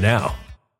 now.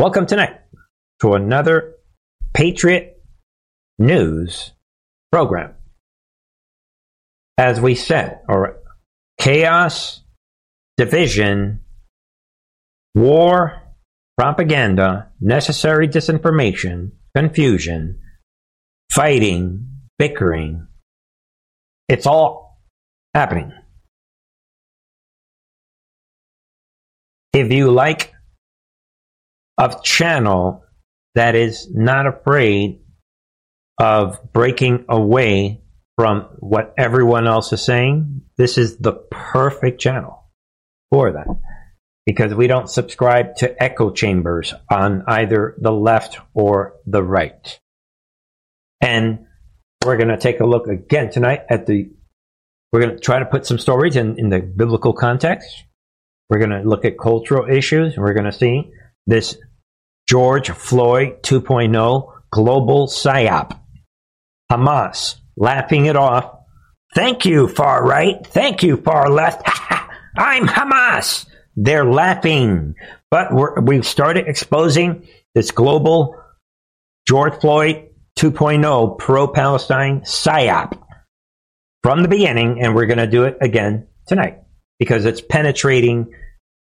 Welcome tonight to another Patriot News program. As we said, or chaos, division, war, propaganda, necessary disinformation, confusion, fighting, bickering. It's all happening. If you like a channel that is not afraid of breaking away from what everyone else is saying, this is the perfect channel for that. Because we don't subscribe to echo chambers on either the left or the right. And we're going to take a look again tonight at the. We're going to try to put some stories in, in the biblical context. We're going to look at cultural issues. We're going to see this George Floyd 2.0 global psyop. Hamas laughing it off. Thank you, far right. Thank you, far left. I'm Hamas. They're laughing. But we've started exposing this global George Floyd 2.0 pro Palestine PSYOP from the beginning, and we're going to do it again tonight because it's penetrating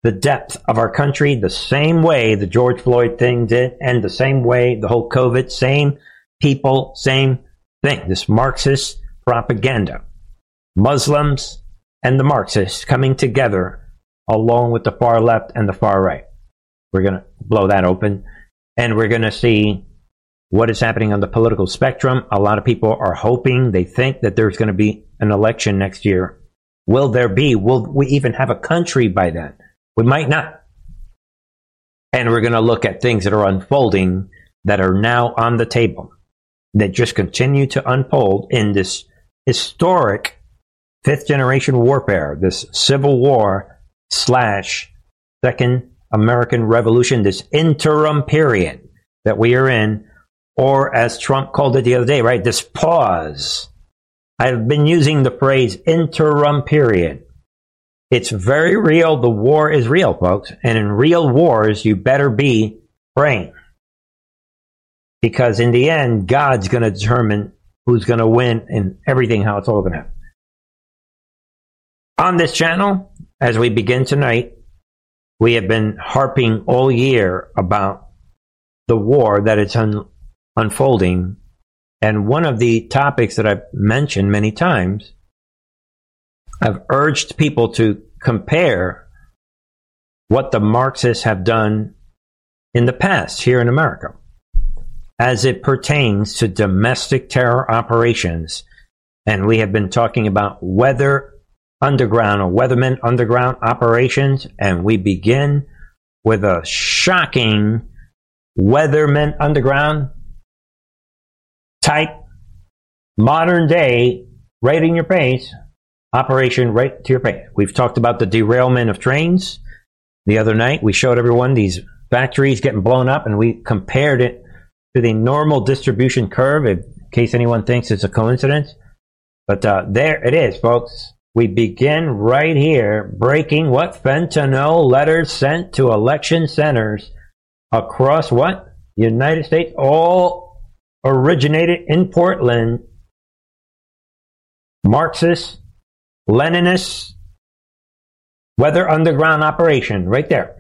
the depth of our country the same way the George Floyd thing did, and the same way the whole COVID, same people, same thing. This Marxist propaganda. Muslims and the Marxists coming together along with the far left and the far right. We're going to blow that open and we're going to see what is happening on the political spectrum. A lot of people are hoping, they think that there's going to be an election next year. Will there be? Will we even have a country by then? We might not. And we're going to look at things that are unfolding that are now on the table that just continue to unfold in this historic fifth generation warfare, this civil war slash second American Revolution, this interim period that we are in or as Trump called it the other day, right? This pause. I've been using the phrase interim period. It's very real. The war is real, folks. And in real wars, you better be praying. Because in the end, God's going to determine who's going to win and everything, how it's all going to happen. On this channel, as we begin tonight, we have been harping all year about the war that is un- unfolding. And one of the topics that I've mentioned many times, I've urged people to compare what the Marxists have done in the past here in America as it pertains to domestic terror operations. And we have been talking about weather underground or weathermen underground operations. And we begin with a shocking weathermen underground type modern day, right in your face, operation right to your face. We've talked about the derailment of trains. The other night, we showed everyone these factories getting blown up, and we compared it to the normal distribution curve, in case anyone thinks it's a coincidence. But uh, there it is, folks. We begin right here, breaking what fentanyl letters sent to election centers across what United States, all originated in Portland. Marxist, Leninist, weather underground operation right there.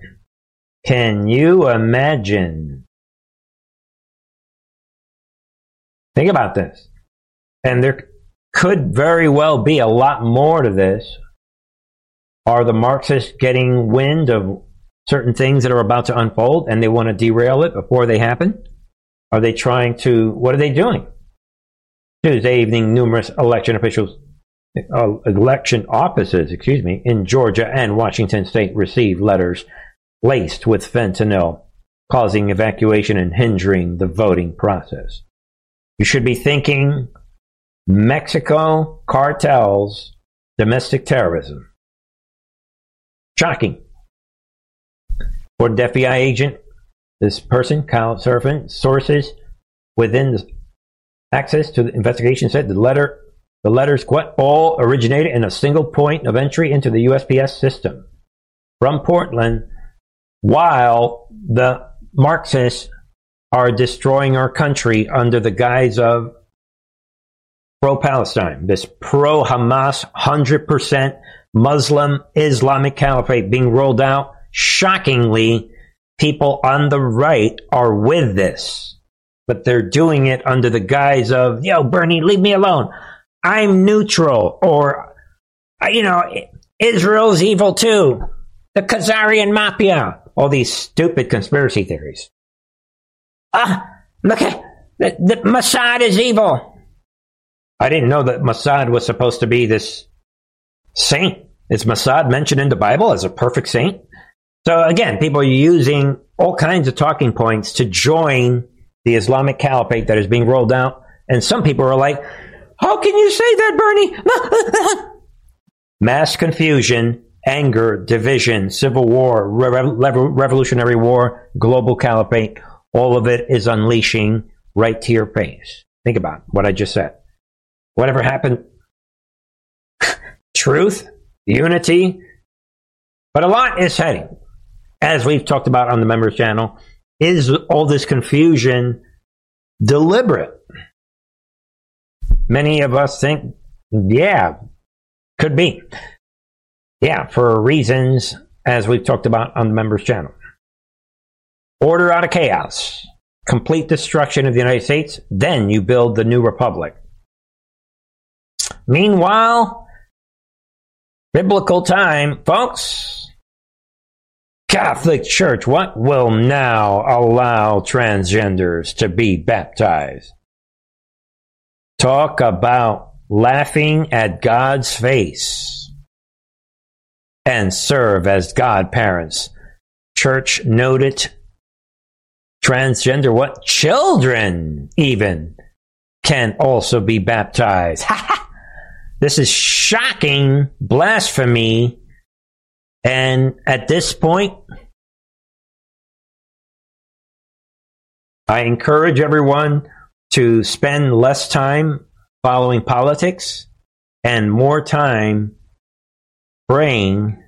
Can you imagine? Think about this. And there could very well be a lot more to this. Are the Marxists getting wind of certain things that are about to unfold and they want to derail it before they happen? Are they trying to, what are they doing? Tuesday evening, numerous election officials, Uh, election offices, excuse me, in Georgia and Washington state received letters laced with fentanyl, causing evacuation and hindering the voting process. You should be thinking Mexico cartels, domestic terrorism. Shocking. For the FBI agent, this person, Kyle Seraphin, sources within the access to the investigation said the letter the letters what all originated in a single point of entry into the USPS system from Portland while the Marxists are destroying our country under the guise of pro Palestine, this pro Hamas, 100% Muslim Islamic caliphate being rolled out. Shockingly, people on the right are with this, but they're doing it under the guise of, yo, Bernie, leave me alone. I'm neutral, or, you know, Israel's evil too. The Khazarian Mafia. All these stupid conspiracy theories. Ah, look at the, the Mossad is evil. I didn't know that Mossad was supposed to be this saint. Is Mossad mentioned in the Bible as a perfect saint? So again, people are using all kinds of talking points to join the Islamic caliphate that is being rolled out. And some people are like, how can you say that, Bernie? Mass confusion, anger, division, civil war, revolutionary war, global caliphate, all of it is unleashing right to your face. Think about what I just said. Whatever happened, truth, unity, but a lot is heading, as we've talked about on the members channel, is all this confusion deliberate? Many of us think, yeah, could be. Yeah, for reasons as we've talked about on the members channel. Order out of chaos, complete destruction of the United States, then you build the new republic. Meanwhile, biblical time, folks. Catholic Church, what will now allow transgenders to be baptized? Talk about laughing at God's face and serve as godparents. Church noted transgender what children even can also be baptized. this is shocking blasphemy. And at this point, I encourage everyone to spend less time following politics and more time praying,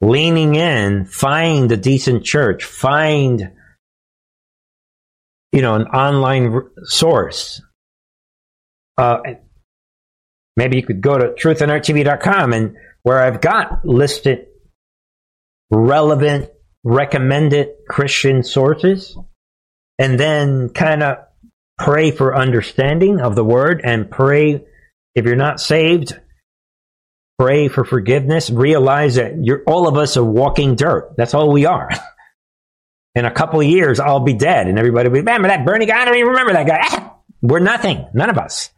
leaning in, find a decent church, find you know, an online source. Uh, maybe you could go to truthandarttv.com and where I've got listed relevant, recommended Christian sources, and then kind of pray for understanding of the word and pray if you're not saved, pray for forgiveness. Realize that you're all of us are walking dirt. That's all we are. in a couple of years, I'll be dead. And everybody will be, remember that Bernie guy? I don't even remember that guy. we're nothing. None of us.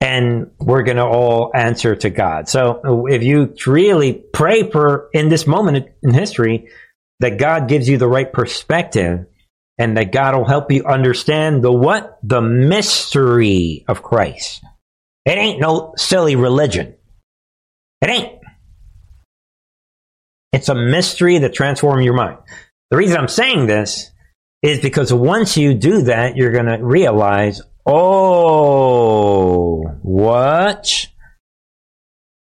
And we're going to all answer to God. So if you really pray for in this moment in history that God gives you the right perspective and that God will help you understand the what? The mystery of Christ. It ain't no silly religion. It ain't. It's a mystery that transforms your mind. The reason I'm saying this is because once you do that, you're going to realize, oh, what?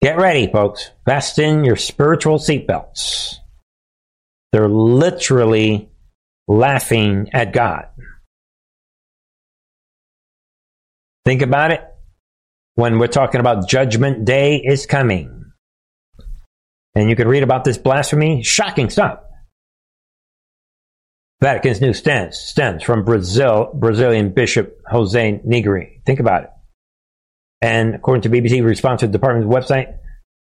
Get ready, folks. Fasten your spiritual seatbelts. They're literally laughing at God. Think about it. When we're talking about Judgment Day is coming. And you can read about this blasphemy. Shocking stuff. Vatican's new stance stems from Brazil, Brazilian Bishop Jose Negri. Think about it. And according to BBC, response to the department's website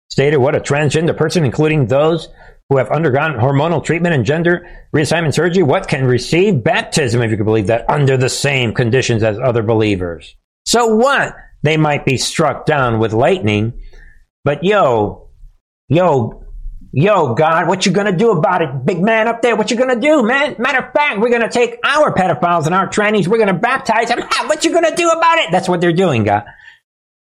stated what a transgender person, including those who have undergone hormonal treatment and gender reassignment surgery, what can receive baptism, if you can believe that, under the same conditions as other believers. So what? They might be struck down with lightning, but yo, yo, Yo, God, what you gonna do about it? Big man up there, what you gonna do, man? Matter of fact, we're gonna take our pedophiles and our trannies, we're gonna baptize them. what you gonna do about it? That's what they're doing, God.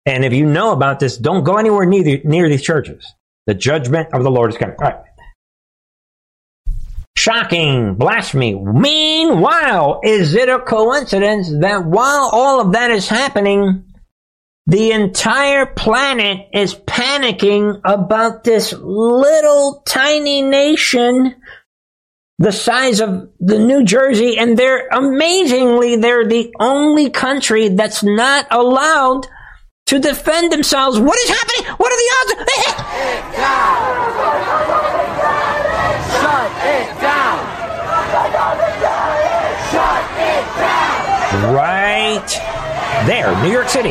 And if you know about this, don't go anywhere near, near these churches. The judgment of the Lord is coming. All right. Shocking blasphemy. Meanwhile, is it a coincidence that while all of that is happening, the entire planet is panicking about this little tiny nation the size of the New Jersey, and they're amazingly, they're the only country that's not allowed to defend themselves. What is happening? What are the odds? Right there, New York City.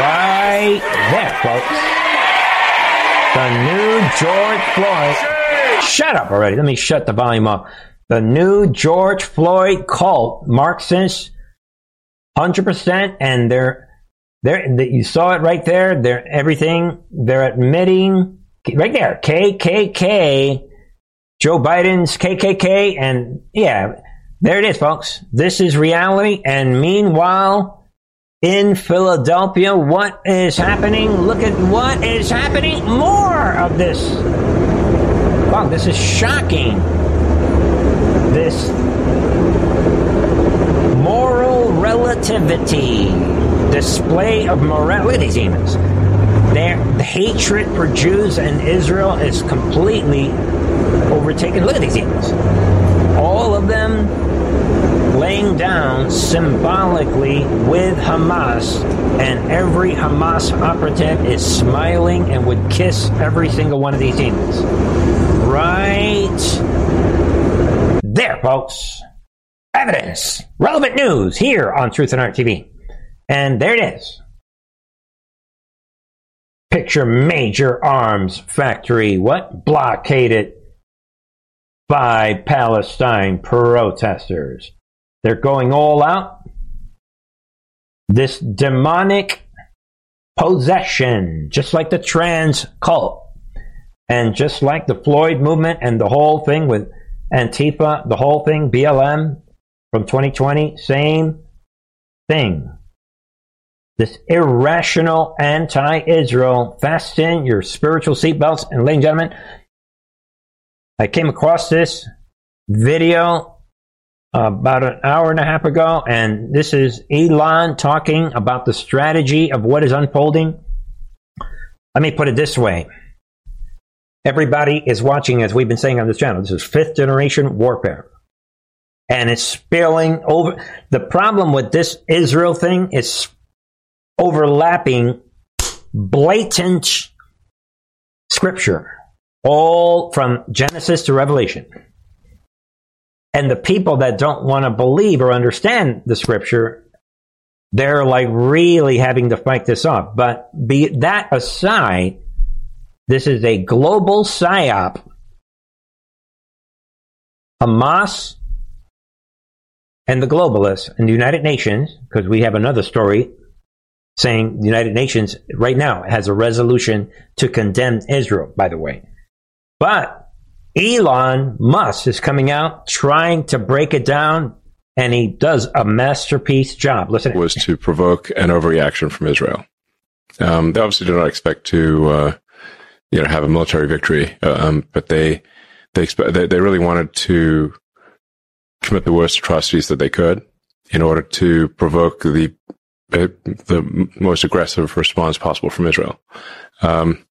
right there, folks. The new George Floyd. Shut up already. Let me shut the volume up. The new George Floyd cult, Marxist, 100%, and they're, they're, you saw it right there. They're everything. They're admitting, right there, KKK, Joe Biden's KKK, and yeah, there it is, folks. This is reality. And meanwhile, in Philadelphia, what is happening? Look at what is happening. More of this. Wow, this is shocking. This moral relativity, display of morality. Look at these demons. Their the hatred for Jews and Israel is completely overtaken. Look at these demons. All of them laying down symbolically with Hamas, and every Hamas operative is smiling and would kiss every single one of these demons. Right there, folks. Evidence, relevant news here on Truth and Art TV. And there it is. Picture major arms factory. What? Blockaded by Palestine protesters. They're going all out. This demonic possession, just like the trans cult, and just like the Floyd movement and the whole thing with Antifa, the whole thing, BLM from 2020, same thing. This irrational anti Israel, fasten your spiritual seatbelts. And, ladies and gentlemen, I came across this video about an hour and a half ago, and this is Elon talking about the strategy of what is unfolding. Let me put it this way. Everybody is watching, as we've been saying on this channel. This is fifth generation warfare. And it's spilling over. The problem with this Israel thing is overlapping blatant scripture, all from Genesis to Revelation. And the people that don't want to believe or understand the scripture, they're like really having to fight this off. But be that aside, this is a global psyop. Hamas and the globalists and the United Nations, because we have another story saying the United Nations right now has a resolution to condemn Israel, by the way. But Elon Musk is coming out trying to break it down, and he does a masterpiece job. Listen, was to provoke an overreaction from Israel. Um, they obviously do not expect to, uh, you know, have a military victory, um, but they they, they they really wanted to commit the worst atrocities that they could in order to provoke the uh, the most aggressive response possible from Israel, um,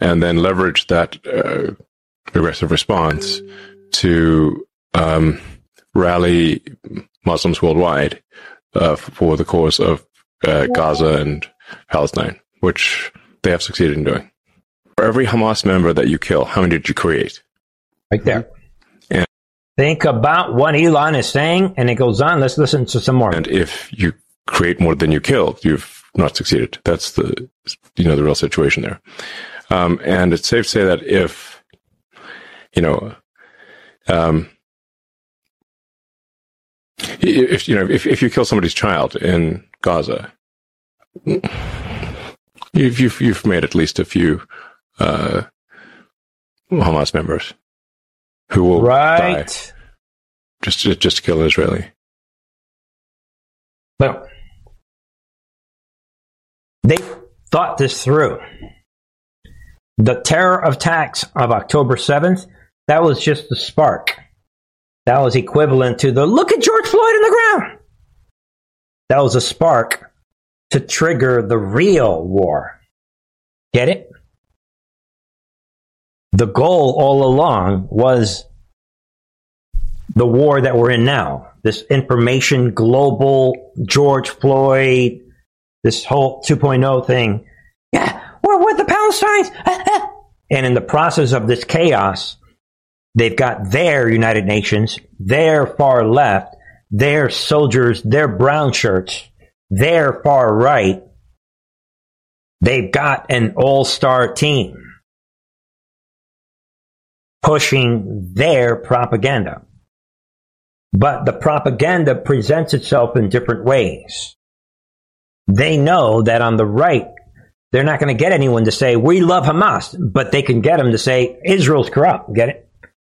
and then leverage that uh, aggressive response to um, rally Muslims worldwide uh, for the cause of uh, Gaza and Palestine, which they have succeeded in doing. For every Hamas member that you kill, how many did you create? Right there. And Think about what Elon is saying, and it goes on. Let's listen to some more. And if you create more than you killed, you've not succeeded. That's the you know the real situation there. Um, and it's safe to say that if you know, um, if you know if, if you kill somebody's child in Gaza, you've you've, you've made at least a few uh, Hamas members who will right. die just to, just to kill an Israeli. Well, they thought this through. The terror of attacks of October 7th, that was just the spark. That was equivalent to the look at George Floyd in the ground. That was a spark to trigger the real war. Get it? The goal all along was the war that we're in now. This information global George Floyd, this whole 2.0 thing. Yeah, we're with the Palestinians. and in the process of this chaos, they've got their United Nations, their far left, their soldiers, their brown shirts, their far right. They've got an all star team pushing their propaganda. But the propaganda presents itself in different ways. They know that on the right, they're not going to get anyone to say, we love Hamas, but they can get them to say, Israel's corrupt. Get it?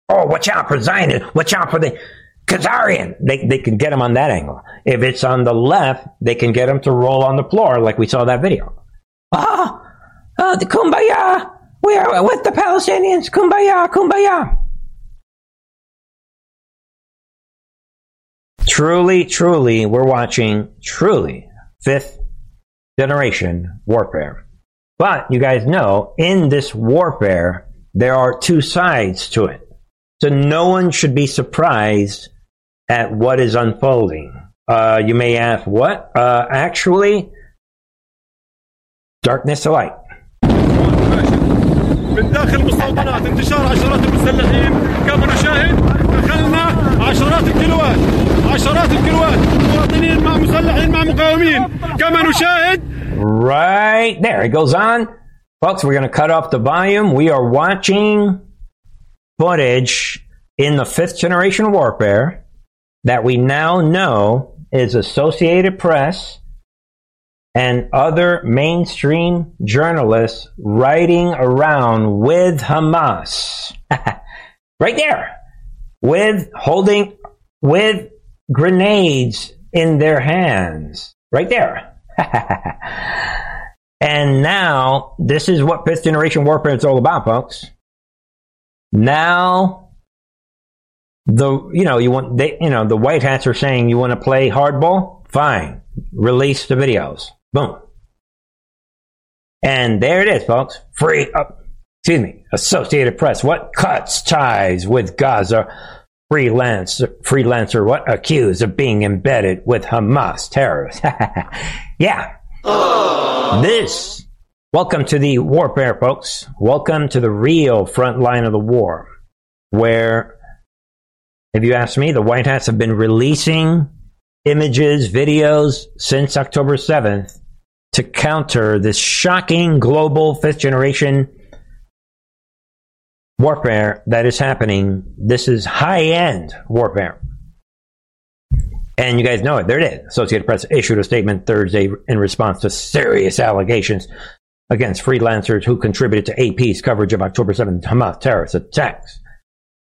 Oh, watch out for Zion. Watch out for the Khazarian. They, they can get them on that angle. If it's on the left, they can get them to roll on the floor like we saw that video. Ah, oh, the kumbaya. We are with the Palestinians. Kumbaya, kumbaya. Truly, truly, we're watching truly fifth generation warfare. But you guys know in this warfare, there are two sides to it. So no one should be surprised at what is unfolding. Uh, you may ask, what? Uh, actually, darkness to light. من داخل مستوطنات انتشار عشرات المسلحين كما نشاهد دخلنا عشرات الكيلوات عشرات الكيلوات مواطنين مع مسلحين مع مقاومين كما نشاهد Right there, it goes on. Folks, we're going to cut off the volume. We are watching footage in the fifth generation warfare that we now know is Associated Press and other mainstream journalists writing around with Hamas. right there. With holding, with grenades in their hands. Right there. and now, this is what fifth generation warfare is all about, folks. Now, the you know you want they you know the white hats are saying you want to play hardball. Fine, release the videos. Boom. And there it is, folks. Free, uh, excuse me, Associated Press. What cuts ties with Gaza? Freelance, freelancer, what accused of being embedded with Hamas terrorists? yeah. This. Welcome to the warfare, folks. Welcome to the real front line of the war, where, if you ask me, the White Hats have been releasing images, videos since October 7th to counter this shocking global fifth generation warfare that is happening. This is high end warfare. And you guys know it. There it is. Associated Press issued a statement Thursday in response to serious allegations against freelancers who contributed to AP's coverage of October 7th Hamas terrorist attacks.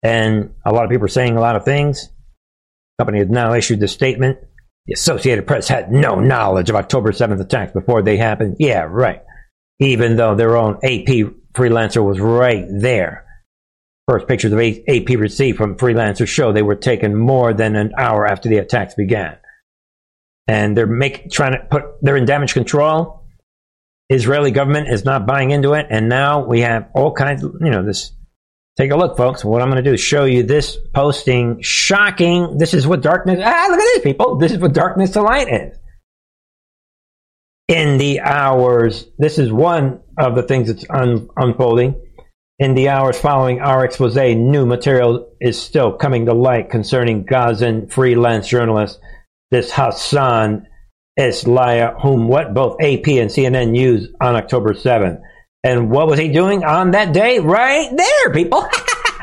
And a lot of people are saying a lot of things. The company has now issued this statement. The Associated Press had no knowledge of October 7th attacks before they happened. Yeah, right. Even though their own AP freelancer was right there. First pictures of AP received from freelancers show they were taken more than an hour after the attacks began. And they're make, trying to put, they're in damage control. Israeli government is not buying into it. And now we have all kinds of, you know, this Take a look, folks. What I'm going to do is show you this posting. Shocking. This is what darkness. Ah, look at this, people. This is what darkness to light is. In the hours, this is one of the things that's un- unfolding. In the hours following our expose, new material is still coming to light concerning Gazan freelance journalist, this Hassan Eslaya, whom what both AP and CNN used on October 7th. And what was he doing on that day? Right there, people.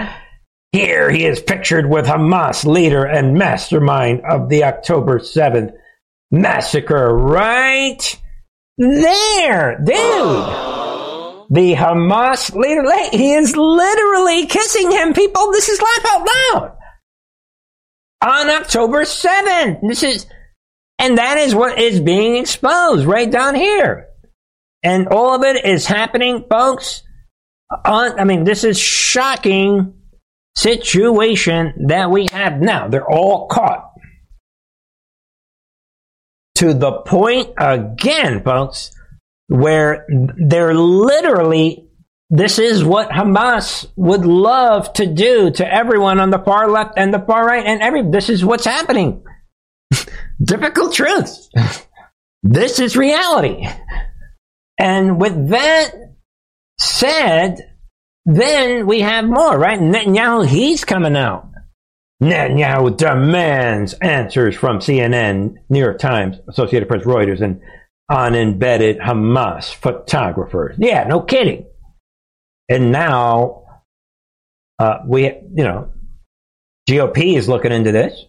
Here he is pictured with Hamas leader and mastermind of the October 7th massacre, right there, dude. The Hamas leader, he is literally kissing him, people. This is laugh out loud. On October 7th. This is, and that is what is being exposed right down here. And all of it is happening, folks. On, I mean, this is shocking situation that we have now. They're all caught. To the point again, folks, where they're literally, this is what Hamas would love to do to everyone on the far left and the far right and every, this is what's happening. Difficult truths. this is reality. And with that said, then we have more, right? Netanyahu, he's coming out. Netanyahu demands answers from CNN, New York Times, Associated Press, Reuters, and on embedded Hamas photographers. Yeah, no kidding. And now uh, we, you know, GOP is looking into this,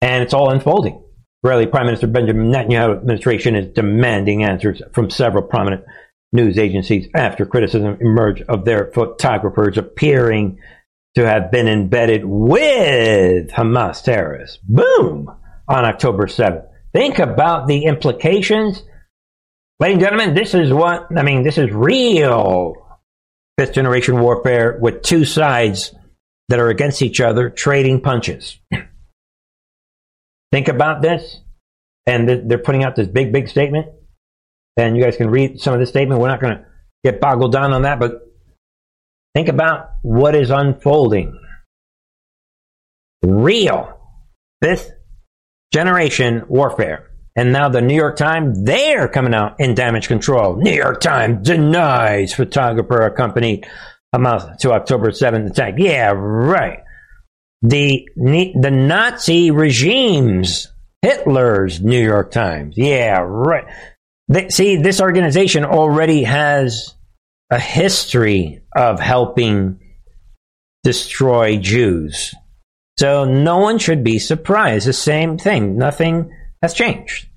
and it's all unfolding. Israeli Prime Minister Benjamin Netanyahu administration is demanding answers from several prominent news agencies after criticism emerged of their photographers appearing to have been embedded with Hamas terrorists. Boom! On October 7th. Think about the implications. Ladies and gentlemen, this is what, I mean, this is real fifth generation warfare with two sides that are against each other trading punches. Think about this. And they're putting out this big, big statement and you guys can read some of this statement. We're not going to get boggled down on that, but think about what is unfolding. Real fifth generation warfare. And now the New York Times, they're coming out in damage control. New York Times denies photographer accompanied Hamas to October 7th attack. Yeah, right. The, the Nazi regimes, Hitler's New York Times. Yeah, right. They, see, this organization already has a history of helping destroy Jews. So no one should be surprised. The same thing. Nothing has changed.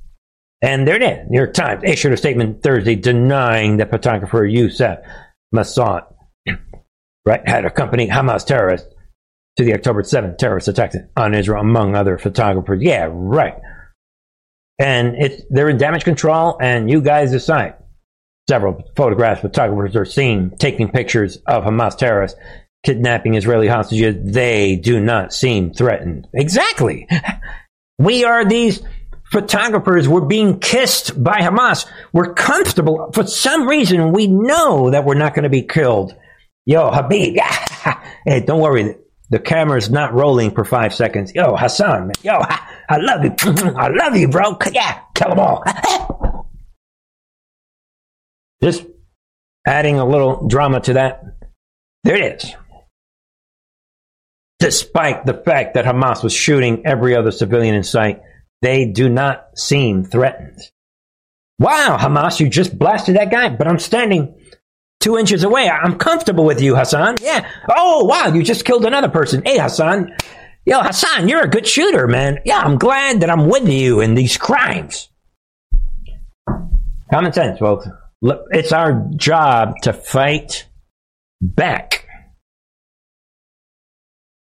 And there it is. New York Times issued a statement Thursday denying that photographer Youssef Massad right, had accompanied Hamas terrorists to the October 7th terrorist attack on Israel, among other photographers. Yeah, right and it's they're in damage control, and you guys decide. Several photographs, photographers are seen taking pictures of Hamas terrorists kidnapping Israeli hostages. They do not seem threatened. Exactly. We are these photographers. We're being kissed by Hamas. We're comfortable. For some reason, we know that we're not going to be killed. Yo, Habib. hey, don't worry. The camera's not rolling for five seconds. Yo, Hassan. Yo, I love you. I love you, bro. Yeah, kill them all. Just adding a little drama to that. There it is. Despite the fact that Hamas was shooting every other civilian in sight, they do not seem threatened. Wow, Hamas, you just blasted that guy, but I'm standing two inches away. I'm comfortable with you, Hassan. Yeah. Oh, wow, you just killed another person. Hey, Hassan. Yo, Hassan, you're a good shooter, man. Yeah, I'm glad that I'm with you in these crimes. Common sense, folks. It's our job to fight back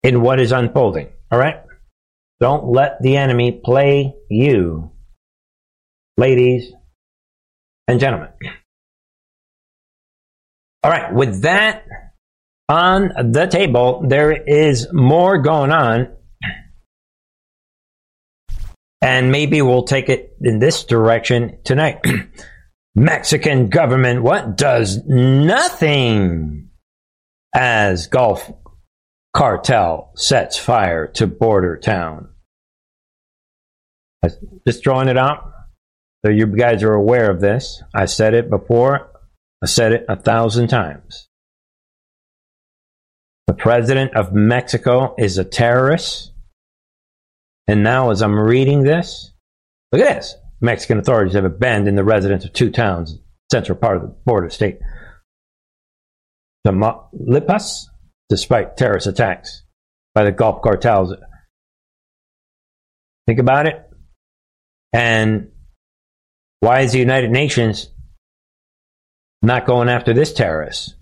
in what is unfolding. All right? Don't let the enemy play you, ladies and gentlemen. All right, with that on the table, there is more going on. And maybe we'll take it in this direction tonight. Mexican government, what does nothing as Gulf cartel sets fire to border town. Just throwing it out so you guys are aware of this. I said it before. I said it a thousand times. The president of Mexico is a terrorist. And now, as I'm reading this, look at this. Mexican authorities have abandoned the residents of two towns, central part of the border state. Tamaulipas despite terrorist attacks by the Gulf cartels. Think about it. And why is the United Nations not going after this terrorist?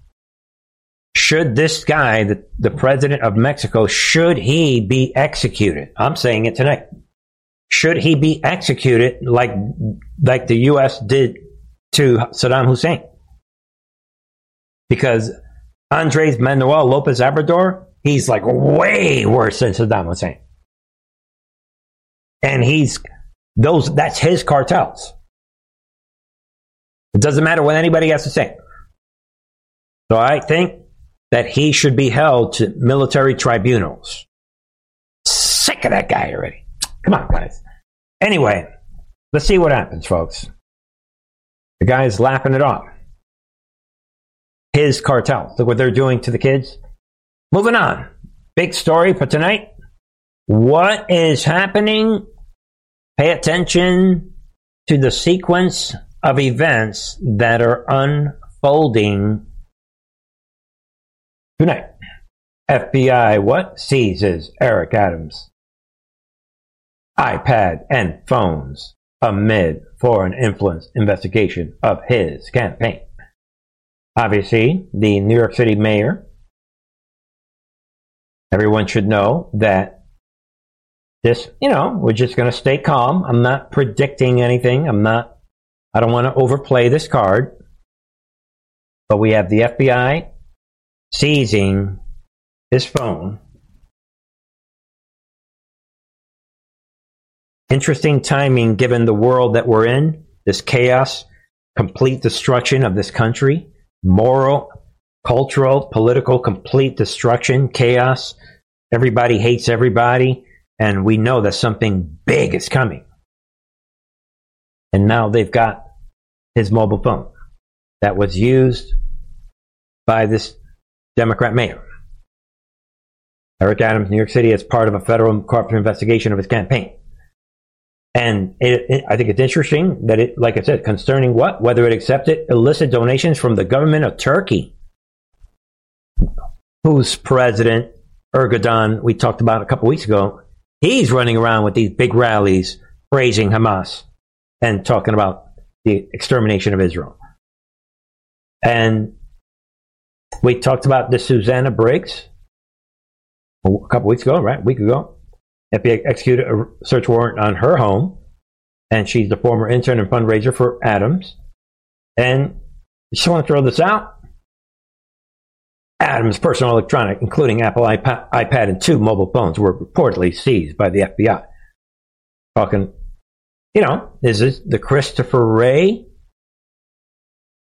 Should this guy, the, the president of Mexico, should he be executed? I'm saying it tonight. Should he be executed like, like the U.S. did to Saddam Hussein? Because Andres Manuel Lopez Obrador, he's like way worse than Saddam Hussein. And he's those that's his cartels. It doesn't matter what anybody has to say. So I think that he should be held to military tribunals. Sick of that guy already. Come on, guys. Anyway, let's see what happens, folks. The guy's laughing it off. His cartel. Look what they're doing to the kids. Moving on. Big story for tonight. What is happening? Pay attention to the sequence of events that are unfolding tonight. FBI what seizes Eric Adams iPad and phones amid foreign influence investigation of his campaign. Obviously, the New York City mayor, everyone should know that this, you know, we're just going to stay calm. I'm not predicting anything. I'm not, I don't want to overplay this card. But we have the FBI seizing his phone Interesting timing given the world that we're in, this chaos, complete destruction of this country, moral, cultural, political, complete destruction, chaos. Everybody hates everybody, and we know that something big is coming. And now they've got his mobile phone that was used by this Democrat mayor. Eric Adams, New York City, as part of a federal corporate investigation of his campaign. And it, it, I think it's interesting that it, like I said, concerning what? Whether it accepted illicit donations from the government of Turkey, whose president, Erdogan, we talked about a couple weeks ago, he's running around with these big rallies praising Hamas and talking about the extermination of Israel. And we talked about the Susanna Briggs a couple weeks ago, right? A week ago. FBI executed a search warrant on her home, and she's the former intern and fundraiser for Adams. And just want to throw this out. Adams' personal electronic, including Apple iPad, iPad and two mobile phones, were reportedly seized by the FBI. Talking, you know, is this the Christopher Wray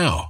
now.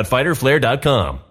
www.fighterflare.com.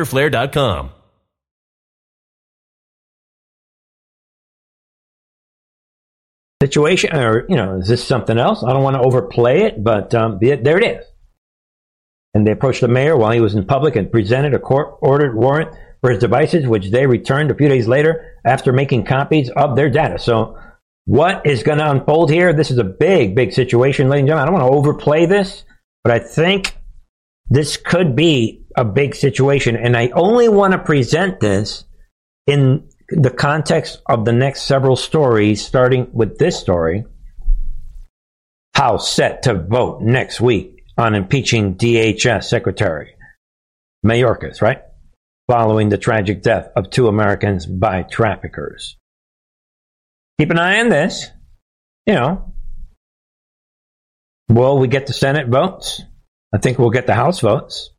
Situation, or you know, is this something else? I don't want to overplay it, but um, there it is. And they approached the mayor while he was in public and presented a court-ordered warrant for his devices, which they returned a few days later after making copies of their data. So, what is going to unfold here? This is a big, big situation, ladies and gentlemen. I don't want to overplay this, but I think this could be a big situation. And I only want to present this in the context of the next several stories, starting with this story. House set to vote next week on impeaching DHS Secretary Mayorkas, right? Following the tragic death of two Americans by traffickers. Keep an eye on this. You know, will we get the Senate votes? I think we'll get the House votes.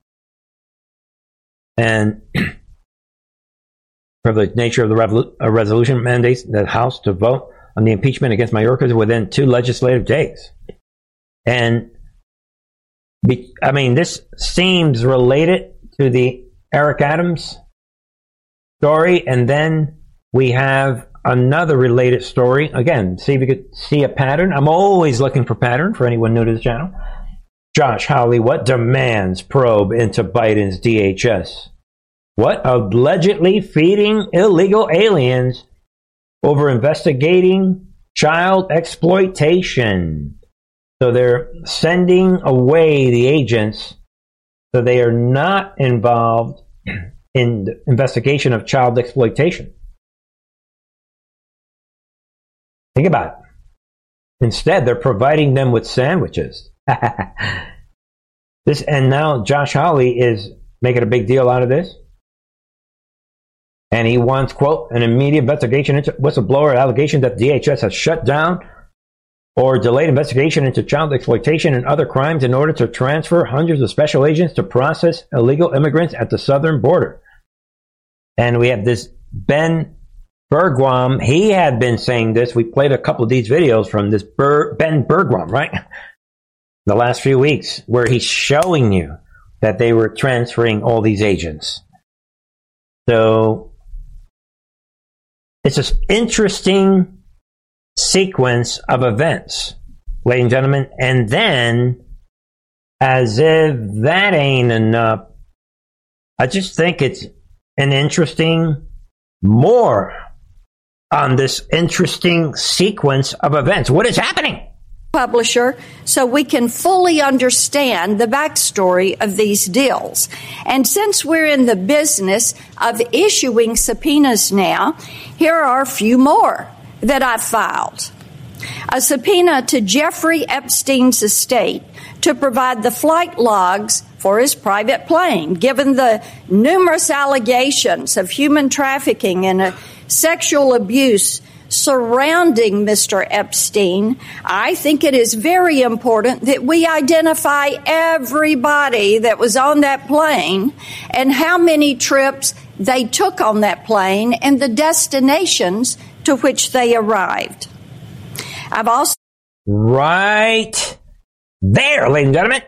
And the nature of the revolu- uh, resolution mandates the House to vote on the impeachment against Mayorkas within two legislative days. And be, I mean, this seems related to the Eric Adams story. And then we have another related story. Again, see if you could see a pattern. I'm always looking for pattern for anyone new to the channel. Josh Hawley, what demands probe into Biden's DHS? What? Allegedly feeding illegal aliens over investigating child exploitation. So they're sending away the agents so they are not involved in the investigation of child exploitation. Think about it. Instead, they're providing them with sandwiches. this and now Josh Hawley is making a big deal out of this. And he wants, quote, an immediate investigation into whistleblower allegation that DHS has shut down or delayed investigation into child exploitation and other crimes in order to transfer hundreds of special agents to process illegal immigrants at the southern border. And we have this Ben Bergquam. He had been saying this. We played a couple of these videos from this Ber- Ben Bergquam, right? The last few weeks where he's showing you that they were transferring all these agents. So it's an interesting sequence of events, ladies and gentlemen. And then, as if that ain't enough, I just think it's an interesting more on this interesting sequence of events. What is happening? Publisher so we can fully understand the backstory of these deals. And since we're in the business of issuing subpoenas now, here are a few more that I filed. A subpoena to Jeffrey Epstein's estate to provide the flight logs for his private plane, given the numerous allegations of human trafficking and sexual abuse surrounding Mr. Epstein, I think it is very important that we identify everybody that was on that plane and how many trips they took on that plane and the destinations to which they arrived. I've also Right there, ladies and gentlemen.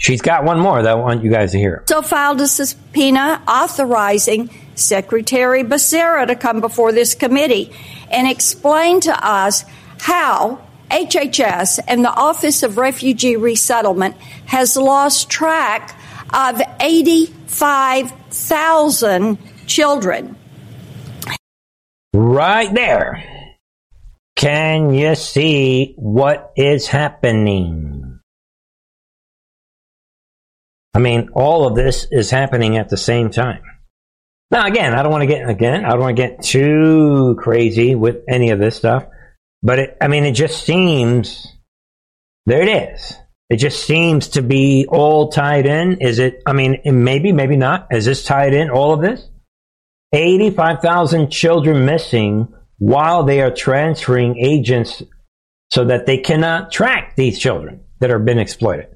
She's got one more that I want you guys to hear. So filed a subpoena authorizing Secretary Becerra to come before this committee and explain to us how HHS and the Office of Refugee Resettlement has lost track of 85,000 children. Right there. Can you see what is happening? Mean, all of this is happening at the same time. Now, again, I don't want to get again. I don't want to get too crazy with any of this stuff, but it, I mean, it just seems there it is. It just seems to be all tied in. Is it? I mean, maybe, maybe not. Is this tied in? All of this? Eighty-five thousand children missing while they are transferring agents so that they cannot track these children that are being exploited.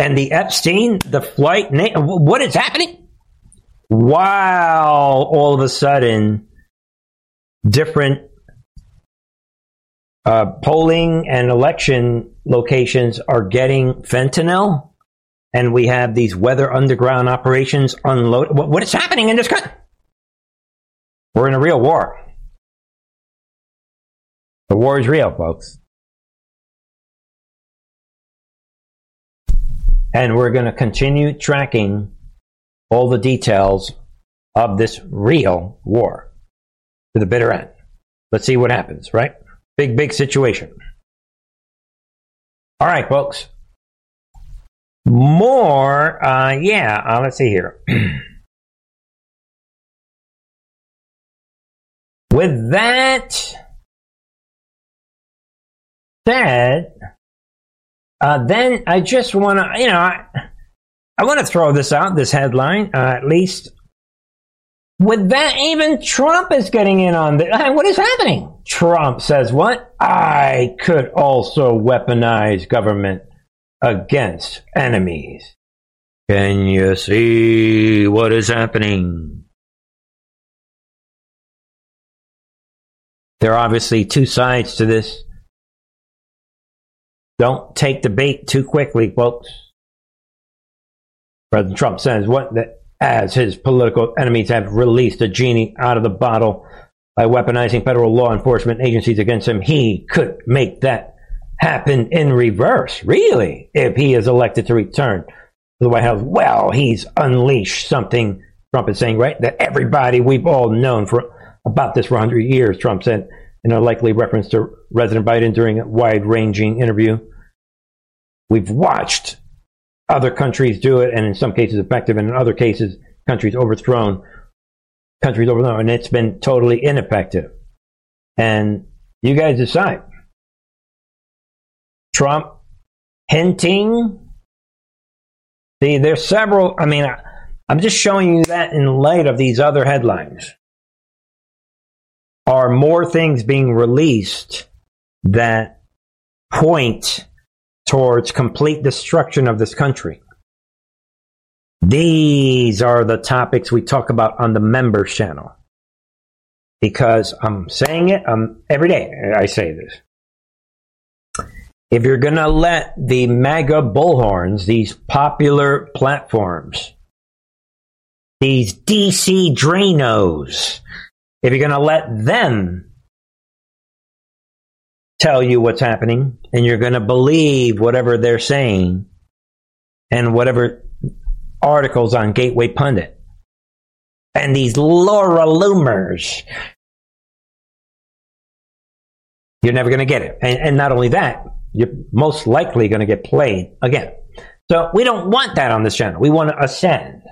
And the Epstein, the flight, na- what is happening? While all of a sudden, different uh, polling and election locations are getting fentanyl, and we have these weather underground operations unload. What, what is happening in this country? We're in a real war. The war is real, folks. And we're going to continue tracking all the details of this real war to the bitter end. Let's see what happens, right? Big, big situation. All right, folks. More, uh, yeah, uh, let's see here. With that said, uh, then I just want to, you know, I, I want to throw this out, this headline, uh, at least. With that, even Trump is getting in on this. What is happening? Trump says, what? I could also weaponize government against enemies. Can you see what is happening? There are obviously two sides to this. Don't take the bait too quickly, folks. President Trump says what that as his political enemies have released a genie out of the bottle by weaponizing federal law enforcement agencies against him, he could make that happen in reverse. Really, if he is elected to return to the White House, well, he's unleashed something. Trump is saying, right, that everybody we've all known for about this for 100 years. Trump said in a likely reference to President Biden during a wide-ranging interview. We've watched other countries do it, and in some cases effective, and in other cases, countries overthrown, countries overthrown, and it's been totally ineffective. And you guys decide. Trump hinting. See, there's several. I mean, I, I'm just showing you that in light of these other headlines. Are more things being released that point towards complete destruction of this country. These are the topics we talk about on the members channel. Because I'm saying it um, every day, I say this. If you're going to let the MAGA bullhorns, these popular platforms, these DC Dranos, if you're going to let them tell you what's happening and you're going to believe whatever they're saying and whatever articles on Gateway Pundit and these Laura Loomers. You're never going to get it. And, and not only that, you're most likely going to get played again. So we don't want that on this channel. We want to ascend.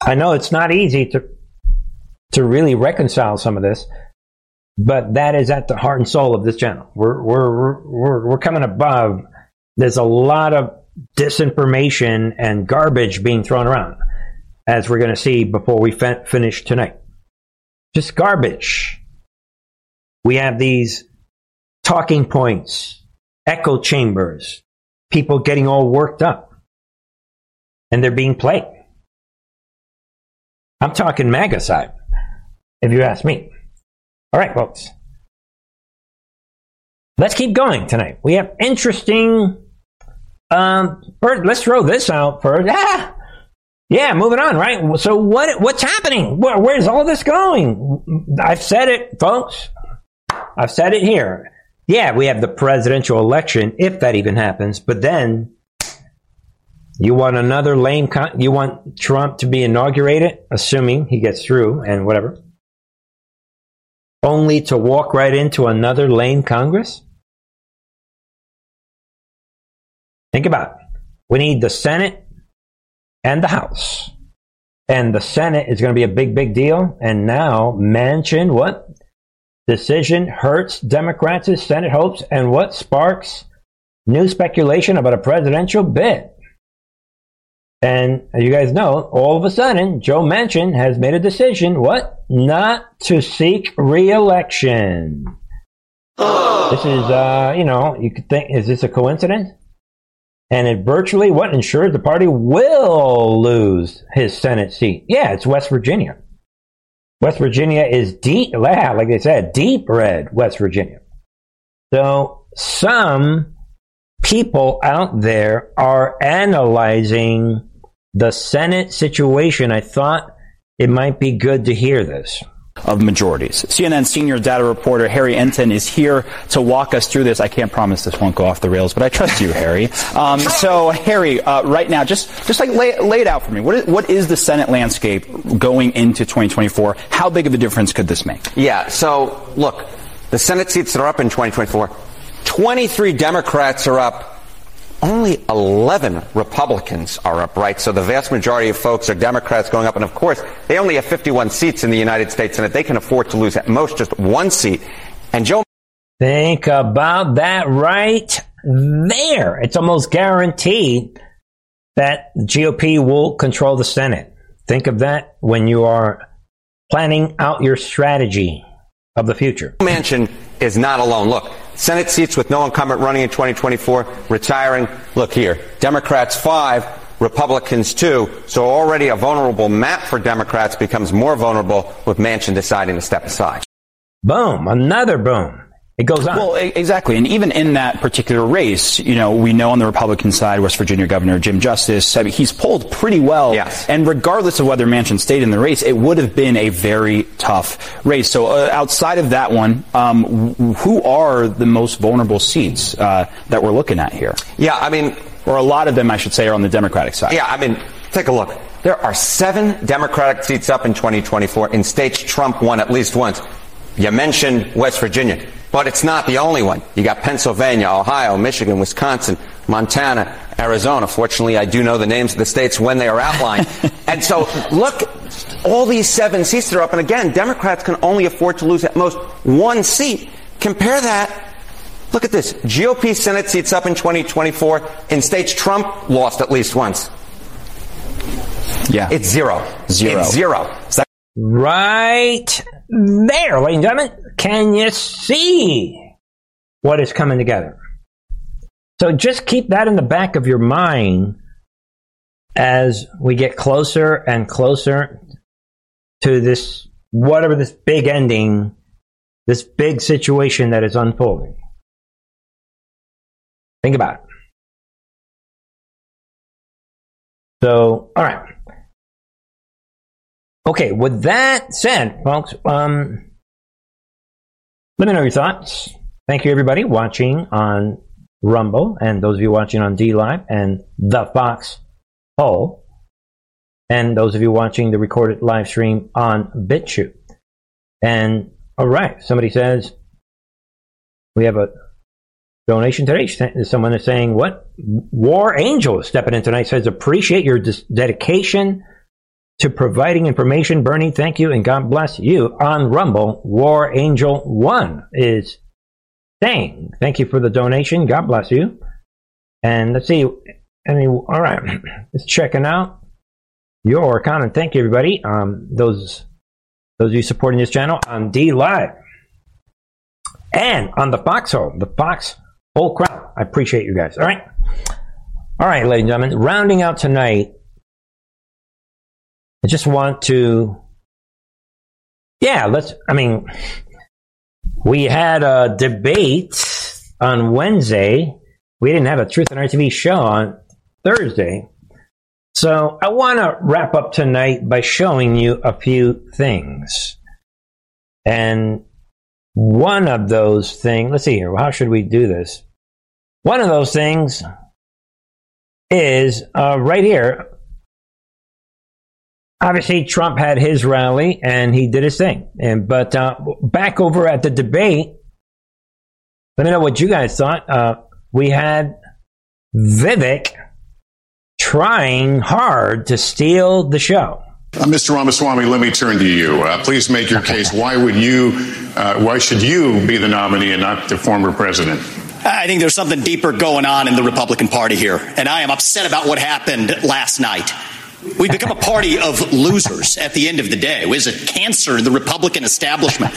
I know it's not easy to to really reconcile some of this, but that is at the heart and soul of this channel. We're we're we're we're coming above. There's a lot of disinformation and garbage being thrown around, as we're going to see before we fin- finish tonight. just garbage. We have these talking points, echo chambers, people getting all worked up, and they're being played. I'm talking MAGA side, if you ask me. All right, folks. Let's keep going tonight. We have interesting. Um, first, let's throw this out first. Ah, yeah, moving on. Right. So what? What's happening? Where, where's all this going? I've said it, folks. I've said it here. Yeah, we have the presidential election, if that even happens. But then you want another lame. Con- you want Trump to be inaugurated, assuming he gets through and whatever, only to walk right into another lame Congress. Think about it. We need the Senate and the House. And the Senate is going to be a big, big deal. And now Manchin, what? Decision hurts Democrats' Senate hopes and what sparks new speculation about a presidential bid. And as you guys know, all of a sudden, Joe Manchin has made a decision, what? Not to seek re-election. This is, uh, you know, you could think, is this a coincidence? and it virtually what ensures the party will lose his Senate seat. Yeah, it's West Virginia. West Virginia is deep, like they said, deep red West Virginia. So some people out there are analyzing the Senate situation. I thought it might be good to hear this of majorities. CNN senior data reporter Harry Enten is here to walk us through this. I can't promise this won't go off the rails, but I trust you, Harry. Um, so, Harry, uh, right now, just just like lay, lay it out for me. What is, what is the Senate landscape going into 2024? How big of a difference could this make? Yeah. So, look, the Senate seats that are up in 2024, 23 Democrats are up only 11 Republicans are up, right? So the vast majority of folks are Democrats going up. And of course, they only have 51 seats in the United States Senate. They can afford to lose at most just one seat. And Joe. Think about that right there. It's almost guaranteed that the GOP will control the Senate. Think of that when you are planning out your strategy of the future. Manchin is not alone. Look, Senate seats with no incumbent running in 2024, retiring. Look here, Democrats five, Republicans two. So already a vulnerable map for Democrats becomes more vulnerable with Manchin deciding to step aside. Boom, another boom. It goes on. Well, exactly. And even in that particular race, you know, we know on the Republican side, West Virginia Governor Jim Justice, I mean, he's polled pretty well. Yes. And regardless of whether Manchin stayed in the race, it would have been a very tough race. So uh, outside of that one, um, who are the most vulnerable seats uh, that we're looking at here? Yeah, I mean, or a lot of them, I should say, are on the Democratic side. Yeah, I mean, take a look. There are seven Democratic seats up in 2024 in states Trump won at least once. You mentioned West Virginia. But it's not the only one. You got Pennsylvania, Ohio, Michigan, Wisconsin, Montana, Arizona. Fortunately, I do know the names of the states when they are outlined. and so, look, all these seven seats that are up, and again, Democrats can only afford to lose at most one seat. Compare that. Look at this. GOP Senate seats up in 2024 in states Trump lost at least once. Yeah. It's zero. Zero. It's zero. Right there, ladies and gentlemen. Can you see what is coming together? So just keep that in the back of your mind as we get closer and closer to this, whatever this big ending, this big situation that is unfolding. Think about it. So, all right. Okay, with that said, folks, um, let me know your thoughts. Thank you, everybody, watching on Rumble, and those of you watching on D Live and the Fox Hole, and those of you watching the recorded live stream on BitChute. And all right, somebody says we have a donation today. Someone is saying, "What War Angel is stepping in tonight?" Says, "Appreciate your dedication." To providing information. Bernie, thank you and God bless you. On Rumble, War Angel 1 is saying, thank you for the donation. God bless you. And let's see. I mean, all right. It's checking out your comment. Thank you, everybody. Um, those Those of you supporting this channel on D Live and on the Foxhole, the Fox whole crowd. I appreciate you guys. All right. All right, ladies and gentlemen, rounding out tonight, I just want to, yeah, let's, I mean, we had a debate on Wednesday. We didn't have a Truth and RTV show on Thursday. So I want to wrap up tonight by showing you a few things. And one of those things, let's see here, how should we do this? One of those things is uh, right here. Obviously, Trump had his rally and he did his thing. And but uh, back over at the debate, let me know what you guys thought. Uh, we had Vivek trying hard to steal the show. Uh, Mr. Ramaswamy, let me turn to you. Uh, please make your case. Why would you? Uh, why should you be the nominee and not the former president? I think there's something deeper going on in the Republican Party here, and I am upset about what happened last night. We've become a party of losers at the end of the day. It was a cancer in the Republican establishment.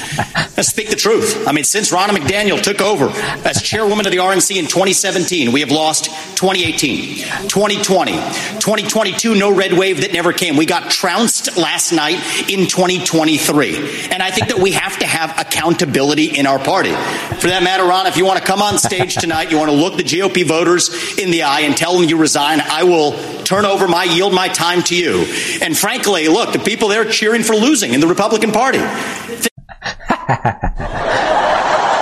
Let's speak the truth. I mean, since Ronna McDaniel took over as chairwoman of the RNC in 2017, we have lost 2018, 2020, 2022, no red wave that never came. We got trounced last night in 2023. And I think that we have to have accountability in our party. For that matter, Ron, if you want to come on stage tonight, you want to look the GOP voters in the eye and tell them you resign, I will turn over my, yield my time to you. And frankly, look, the people there cheering for losing in the Republican Party.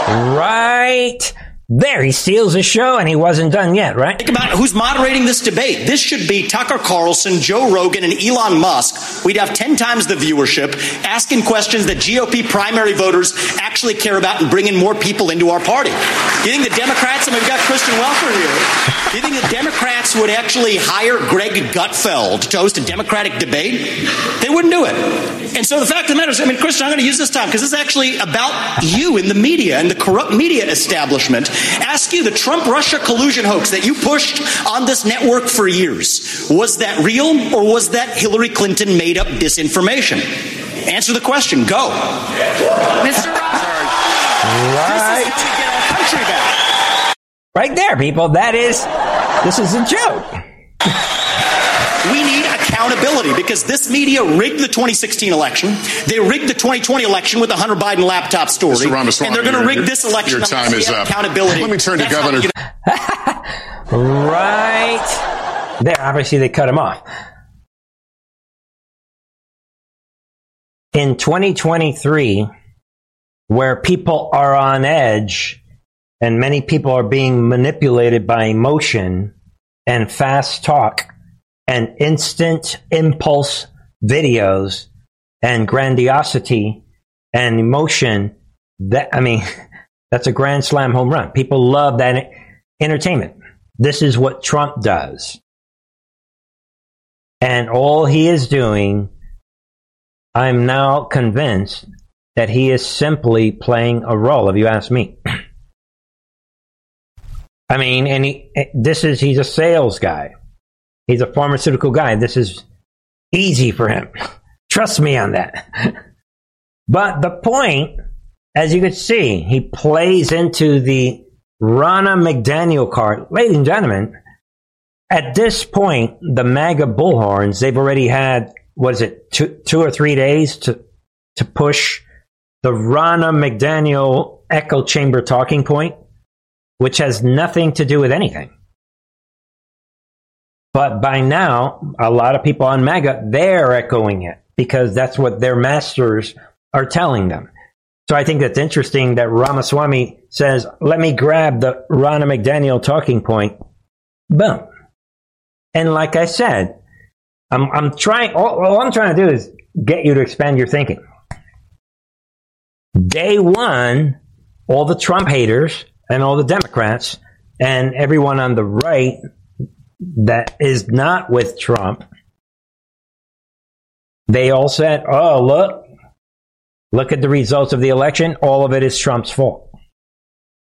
right there. He steals the show and he wasn't done yet, right? Think about who's moderating this debate. This should be Tucker Carlson, Joe Rogan, and Elon Musk. We'd have 10 times the viewership, asking questions that GOP primary voters actually care about and bringing more people into our party. You think the Democrats, I mean, we've got Kristen Welker here. Do you think the Democrats would actually hire Greg Gutfeld to host a Democratic debate? They wouldn't do it. And so the fact of the matter is, I mean, Kristen, I'm going to use this time because this is actually about you in the media and the corrupt media establishment ask you the Trump Russia collusion hoax that you pushed on this network for years. Was that real or was that Hillary Clinton made up disinformation? Answer the question. Go. Mr. Right. country back. Right there, people. That is, this is a joke. We need accountability because this media rigged the 2016 election. They rigged the 2020 election with the Hunter Biden laptop story. Mr. Ramaswamy, and they're going to rig this election. your time is up. Accountability. Let me turn to That's Governor- get- Right there. Obviously, they cut him off. In 2023, where people are on edge and many people are being manipulated by emotion and fast talk and instant impulse videos and grandiosity and emotion, that, I mean, that's a grand slam home run. People love that entertainment. This is what Trump does. And all he is doing, I'm now convinced that he is simply playing a role, if you ask me. I mean, and he, this is, he's a sales guy. He's a pharmaceutical guy. This is easy for him. Trust me on that. but the point, as you can see, he plays into the Ronna McDaniel card. Ladies and gentlemen, at this point, the MAGA bullhorns, they've already had, what is it, two, two or three days to, to push the Ronna McDaniel echo chamber talking point, which has nothing to do with anything. But by now, a lot of people on MAGA, they're echoing it because that's what their masters are telling them. So I think that's interesting that Ramaswamy says, let me grab the Ronna McDaniel talking point. Boom. And like I said, I'm, I'm trying, all, all I'm trying to do is get you to expand your thinking. Day one, all the Trump haters and all the Democrats and everyone on the right that is not with Trump, they all said, oh, look, look at the results of the election. All of it is Trump's fault.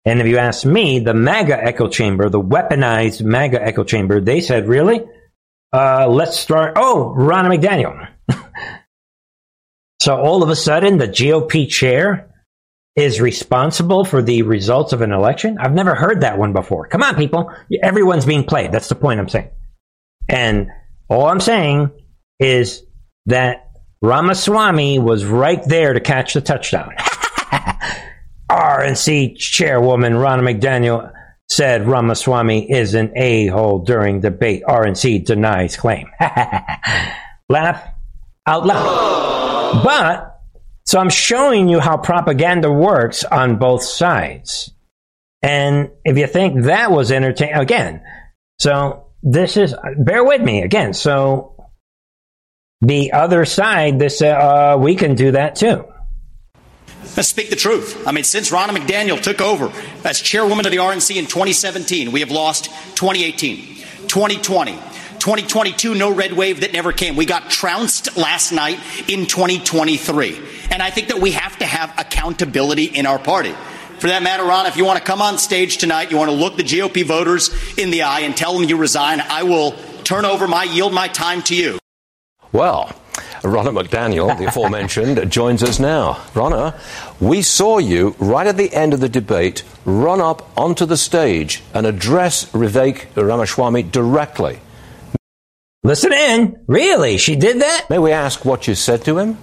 And if you ask me, the MAGA echo chamber, the weaponized MAGA echo chamber, they said, really? Uh, let's start. Oh, Ronna McDaniel. So all of a sudden, the GOP chair is responsible for the results of an election? I've never heard that one before. Come on, people. Everyone's being played. That's the point I'm saying. And all I'm saying is that Ramaswamy was right there to catch the touchdown. RNC chairwoman Ronna McDaniel said Ramaswamy is an a-hole during debate. RNC denies claim. Laugh out loud. But, so I'm showing you how propaganda works on both sides. And if you think that was entertaining, again, so this is, bear with me again. So the other side, this, uh, we can do that too. Let's speak the truth. I mean, since Ronna McDaniel took over as chairwoman of the RNC in 2017, we have lost 2018, 2020, 2022, no red wave that never came. We got trounced last night in 2023. And I think that we have to have accountability in our party. For that matter, Ron, if you want to come on stage tonight, you want to look the GOP voters in the eye and tell them you resign, I will turn over my, yield my time to you. Well, Ronna McDaniel, the aforementioned, joins us now. Ronna, we saw you right at the end of the debate run up onto the stage and address Vivek Ramaswamy directly. Listen in. Really? She did that? May we ask what you said to him?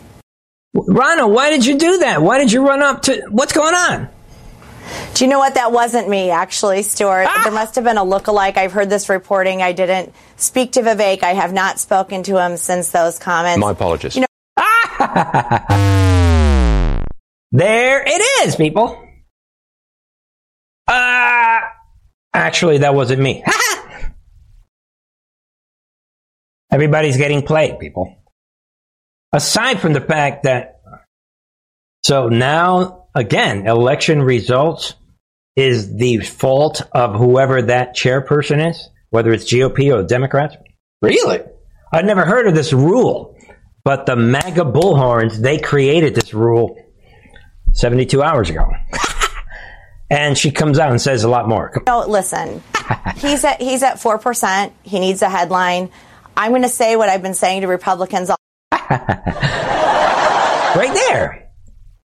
Ronna, why did you do that? Why did you run up to. What's going on? Do you know what? That wasn't me, actually, Stuart. Ah! There must have been a look-alike. I've heard this reporting. I didn't speak to Vivek. I have not spoken to him since those comments. My apologies. You know, there it is, people. Uh, actually, that wasn't me. Everybody's getting played, people. Aside from the fact that, so now, again, election results is the fault of whoever that chairperson is, whether it's GOP or Democrats. Really? I'd never heard of this rule. But the MAGA bullhorns, they created this rule 72 hours ago. and she comes out and says a lot more. No, listen. he's at he's at 4%. He needs a headline. I'm going to say what I've been saying to Republicans all Right there.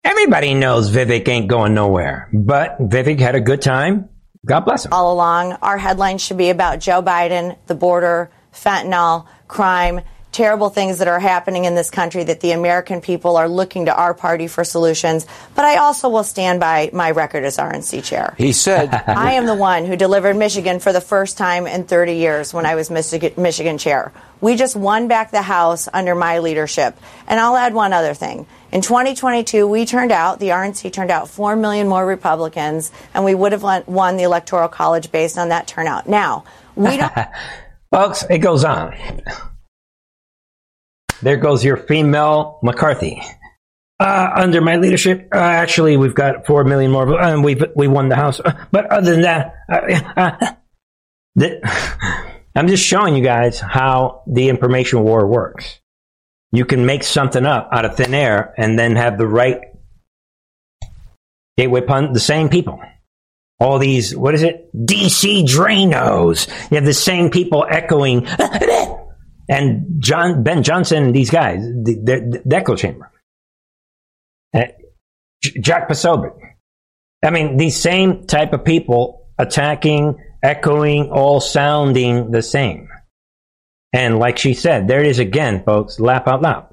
Everybody knows Vivek ain't going nowhere. But Vivek had a good time. God bless him. All along, our headlines should be about Joe Biden, the border, fentanyl, crime, terrible things that are happening in this country that the American people are looking to our party for solutions. But I also will stand by my record as RNC chair. He said, I am the one who delivered Michigan for the first time in 30 years when I was Michigan, Michigan chair. We just won back the House under my leadership. And I'll add one other thing. In 2022, we turned out, the RNC turned out 4 million more Republicans, and we would have won the Electoral College based on that turnout. Now, we don't. Folks, it goes on. There goes your female McCarthy. Uh, under my leadership, uh, actually, we've got four million more, and we've we won the House. Uh, but other than that, uh, uh, the, I'm just showing you guys how the information war works. You can make something up out of thin air and then have the right gateway pun. The same people, all these what is it? DC Dranos. You have the same people echoing and John Ben Johnson these guys, the, the, the echo chamber, uh, Jack Posobiec. I mean, these same type of people attacking, echoing, all sounding the same. And like she said, there it is again, folks. Laugh out loud.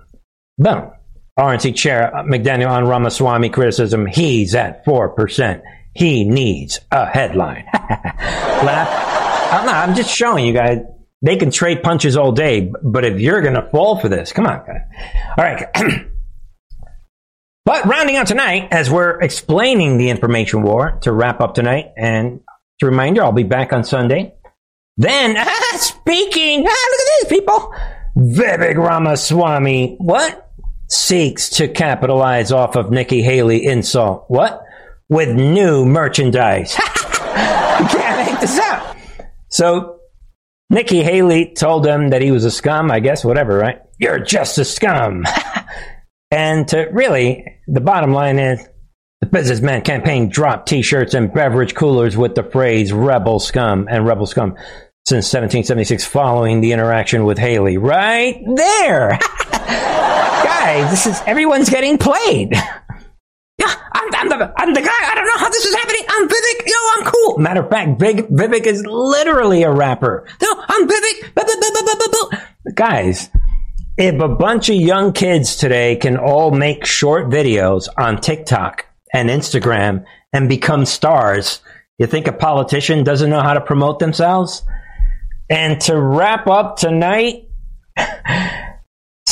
Boom. RNC Chair McDaniel on Ramaswamy criticism. He's at four percent. He needs a headline. Laugh out loud. I'm just showing you guys they can trade punches all day, but if you're going to fall for this, come on. All right. but rounding out tonight, as we're explaining the information war to wrap up tonight, and to remind you, I'll be back on Sunday. Then, ah, speaking, ah, look at this, people. Vivek Ramaswamy, what? Seeks to capitalize off of Nikki Haley insult. What? With new merchandise. you can't make this up. So Nikki Haley told him that he was a scum, I guess, whatever, right? You're just a scum. and to really, the bottom line is the businessman campaign dropped t shirts and beverage coolers with the phrase rebel scum and rebel scum since 1776 following the interaction with Haley. Right there. Guys, guys, this is everyone's getting played. Yeah, I'm, I'm, the, I'm the guy. I don't know how this is happening. I'm Vivek. Yo, I'm cool. Matter of fact, Big Vivek is literally a rapper. No, I'm Vivek. Guys, if a bunch of young kids today can all make short videos on TikTok and Instagram and become stars, you think a politician doesn't know how to promote themselves? And to wrap up tonight,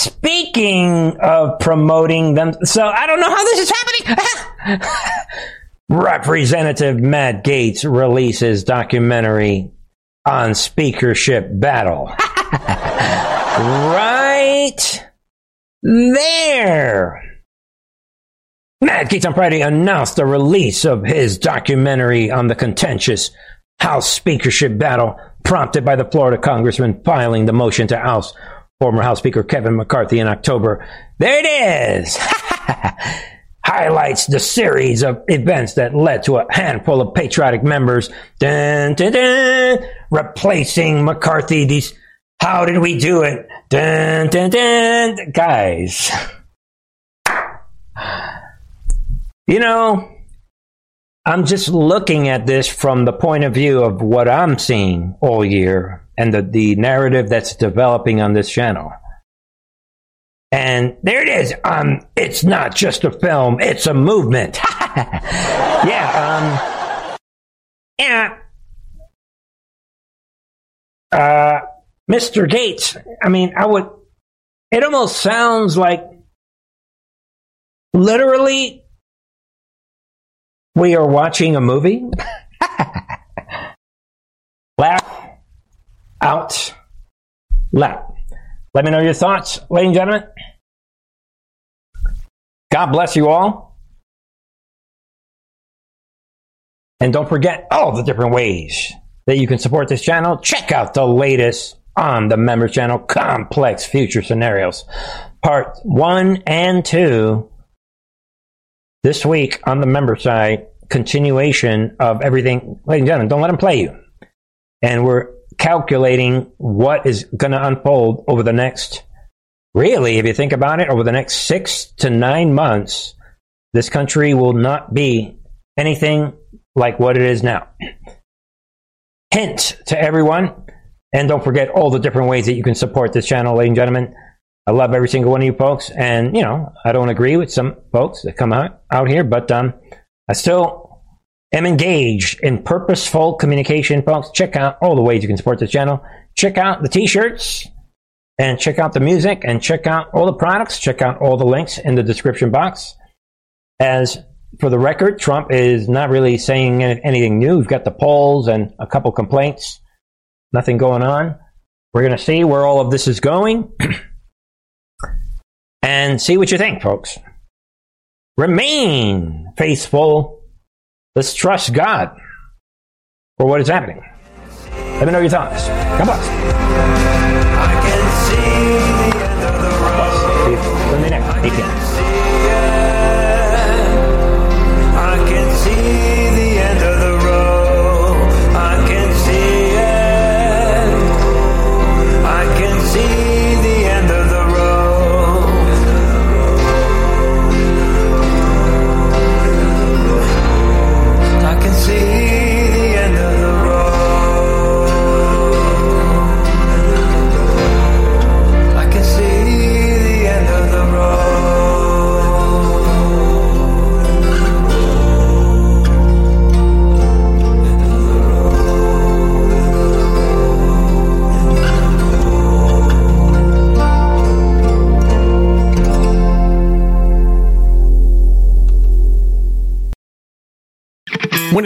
speaking of promoting them, so I don't know how this is happening. Representative Matt Gaetz releases documentary on speakership battle. right there. Matt Gaetz on Friday announced the release of his documentary on the contentious House speakership battle prompted by the Florida congressman filing the motion to oust former House Speaker Kevin McCarthy in October. There it is! Highlights the series of events that led to a handful of patriotic members dun, dun, dun, replacing McCarthy. These, how did we do it? Dun, dun, dun. Guys, you know, I'm just looking at this from the point of view of what I'm seeing all year and the, the narrative that's developing on this channel. And there it is. Um, it's not just a film, it's a movement. yeah, um, yeah. Uh, Mr. Gaetz. I mean, I would, it almost sounds like literally we are watching a movie. Laugh out loud. Let me know your thoughts, ladies and gentlemen. God bless you all. And don't forget all the different ways that you can support this channel. Check out the latest on the members channel, Complex Future Scenarios, part one and two this week on the member side, continuation of everything. Ladies and gentlemen, don't let them play you. And we're calculating what is going to unfold over the next, really, if you think about it, over the next six to nine months. This country will not be anything like what it is now. Hint to everyone. And don't forget all the different ways that you can support this channel, ladies and gentlemen. I love every single one of you folks, and you know I don't agree with some folks that come out out here, but um, I still am engaged in purposeful communication, folks. Check out all the ways you can support this channel. Check out the T-shirts, and check out the music, and check out all the products. Check out all the links in the description box. As for the record, Trump is not really saying anything new. We've got the polls and a couple complaints. Nothing going on. We're going to see where all of this is going. and see what you think, folks. Remain faithful. Let's trust God for what is happening. Let me know your thoughts. God bless. I can see the end of the road. See you Sunday